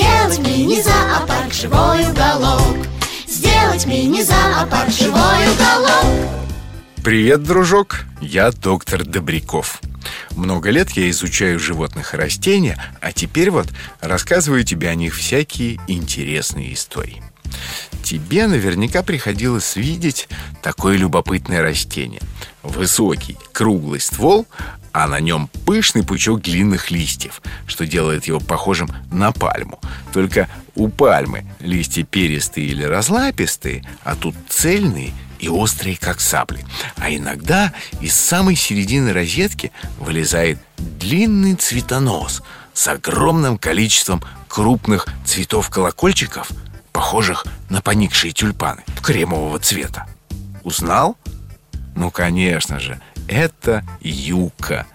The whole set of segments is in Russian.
Сделать мини-зоопарк живой уголок Сделать мини-зоопарк живой уголок Привет, дружок! Я доктор Добряков. Много лет я изучаю животных и растения, а теперь вот рассказываю тебе о них всякие интересные истории. Тебе наверняка приходилось видеть такое любопытное растение. Высокий, круглый ствол, а на нем пышный пучок длинных листьев, что делает его похожим на пальму. Только у пальмы листья перистые или разлапистые, а тут цельные и острые, как сабли. А иногда из самой середины розетки вылезает длинный цветонос с огромным количеством крупных цветов-колокольчиков, похожих на поникшие тюльпаны кремового цвета. Узнал? Ну, конечно же, это юка.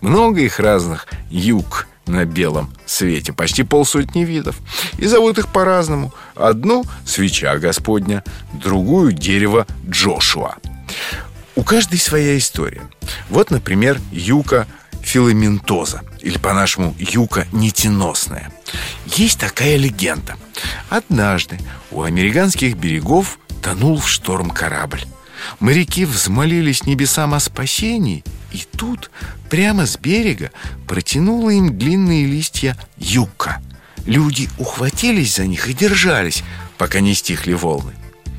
Много их разных юг на белом свете, почти полсотни видов. И зовут их по-разному. Одну – свеча Господня, другую – дерево Джошуа. У каждой своя история. Вот, например, юка филаментоза, или по-нашему юка нитиносная. Есть такая легенда. Однажды у американских берегов тонул в шторм корабль. Моряки взмолились небесам о спасении, и тут прямо с берега протянула им длинные листья юка. Люди ухватились за них и держались, пока не стихли волны.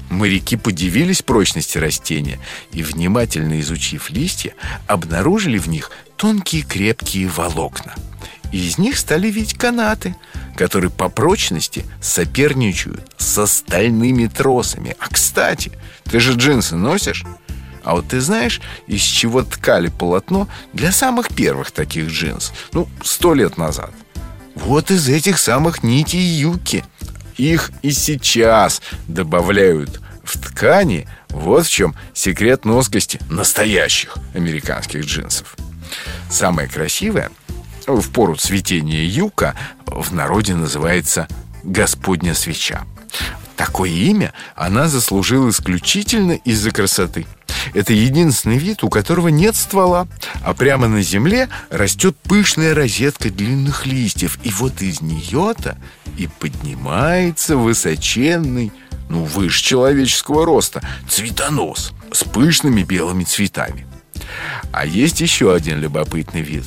Моряки подивились прочности растения и, внимательно изучив листья, обнаружили в них тонкие крепкие волокна. Из них стали видеть канаты, которые по прочности соперничают с стальными тросами. А кстати, ты же джинсы носишь? А вот ты знаешь, из чего ткали полотно для самых первых таких джинс? Ну, сто лет назад. Вот из этих самых нитей юки. Их и сейчас добавляют в ткани. Вот в чем секрет носкости настоящих американских джинсов. Самое красивое в пору цветения юка в народе называется «Господня свеча». Такое имя она заслужила исключительно из-за красоты. Это единственный вид, у которого нет ствола, а прямо на земле растет пышная розетка длинных листьев. И вот из нее-то и поднимается высоченный, ну, выше человеческого роста, цветонос с пышными белыми цветами. А есть еще один любопытный вид.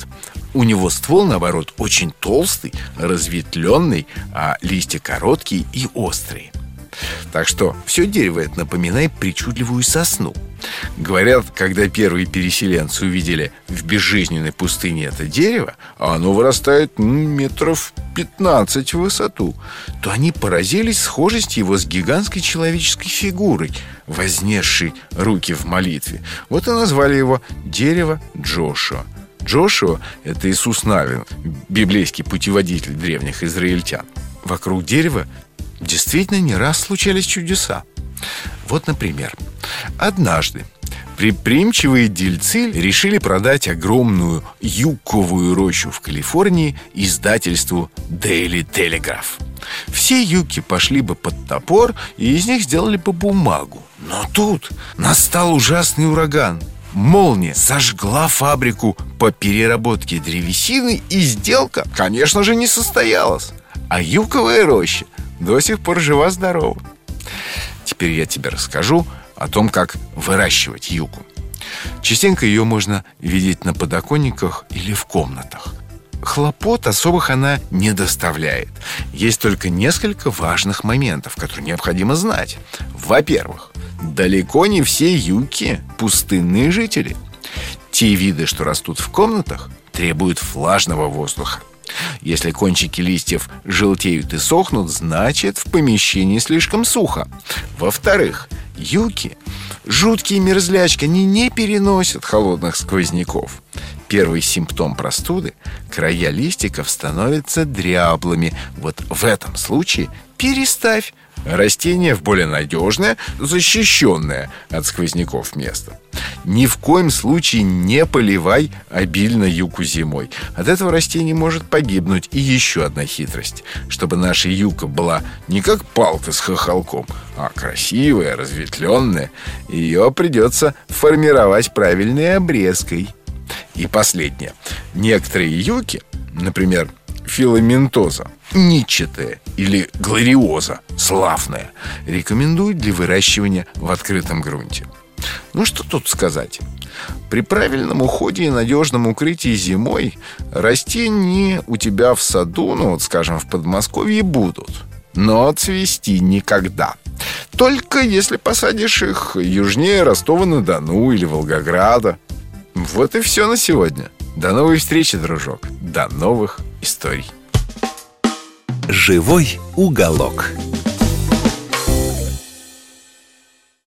У него ствол, наоборот, очень толстый, разветвленный, а листья короткие и острые. Так что все дерево это напоминает причудливую сосну. Говорят, когда первые переселенцы увидели в безжизненной пустыне это дерево, а оно вырастает метров 15 в высоту, то они поразились схожести его с гигантской человеческой фигурой, вознесшей руки в молитве. Вот и назвали его «дерево Джошуа». Джошуа – это Иисус Навин, библейский путеводитель древних израильтян. Вокруг дерева действительно не раз случались чудеса. Вот, например, однажды предприимчивые дельцы решили продать огромную юковую рощу в Калифорнии издательству Daily Telegraph. Все юки пошли бы под топор, и из них сделали бы бумагу. Но тут настал ужасный ураган – Молния сожгла фабрику по переработке древесины, и сделка, конечно же, не состоялась. А юковая роща до сих пор жива-здорова. Теперь я тебе расскажу о том, как выращивать юку. Частенько ее можно видеть на подоконниках или в комнатах. Хлопот особых она не доставляет. Есть только несколько важных моментов, которые необходимо знать. Во-первых, далеко не все юки – пустынные жители. Те виды, что растут в комнатах, требуют влажного воздуха. Если кончики листьев желтеют и сохнут, значит в помещении слишком сухо. Во-вторых, юки – жуткие мерзлячки, они не переносят холодных сквозняков. Первый симптом простуды – края листиков становятся дряблыми. Вот в этом случае переставь растение в более надежное, защищенное от сквозняков место. Ни в коем случае не поливай обильно юку зимой. От этого растение может погибнуть. И еще одна хитрость. Чтобы наша юка была не как палка с хохолком, а красивая, разветвленная, ее придется формировать правильной обрезкой. И последнее. Некоторые юки, например, филаментоза, ничатая или глориоза, славная, рекомендуют для выращивания в открытом грунте. Ну что тут сказать? При правильном уходе и надежном укрытии зимой растения у тебя в саду, ну вот скажем в Подмосковье будут, но цвести никогда. Только если посадишь их южнее Ростова-на-Дону или Волгограда. Вот и все на сегодня. До новой встречи, дружок. До новых историй. Живой уголок.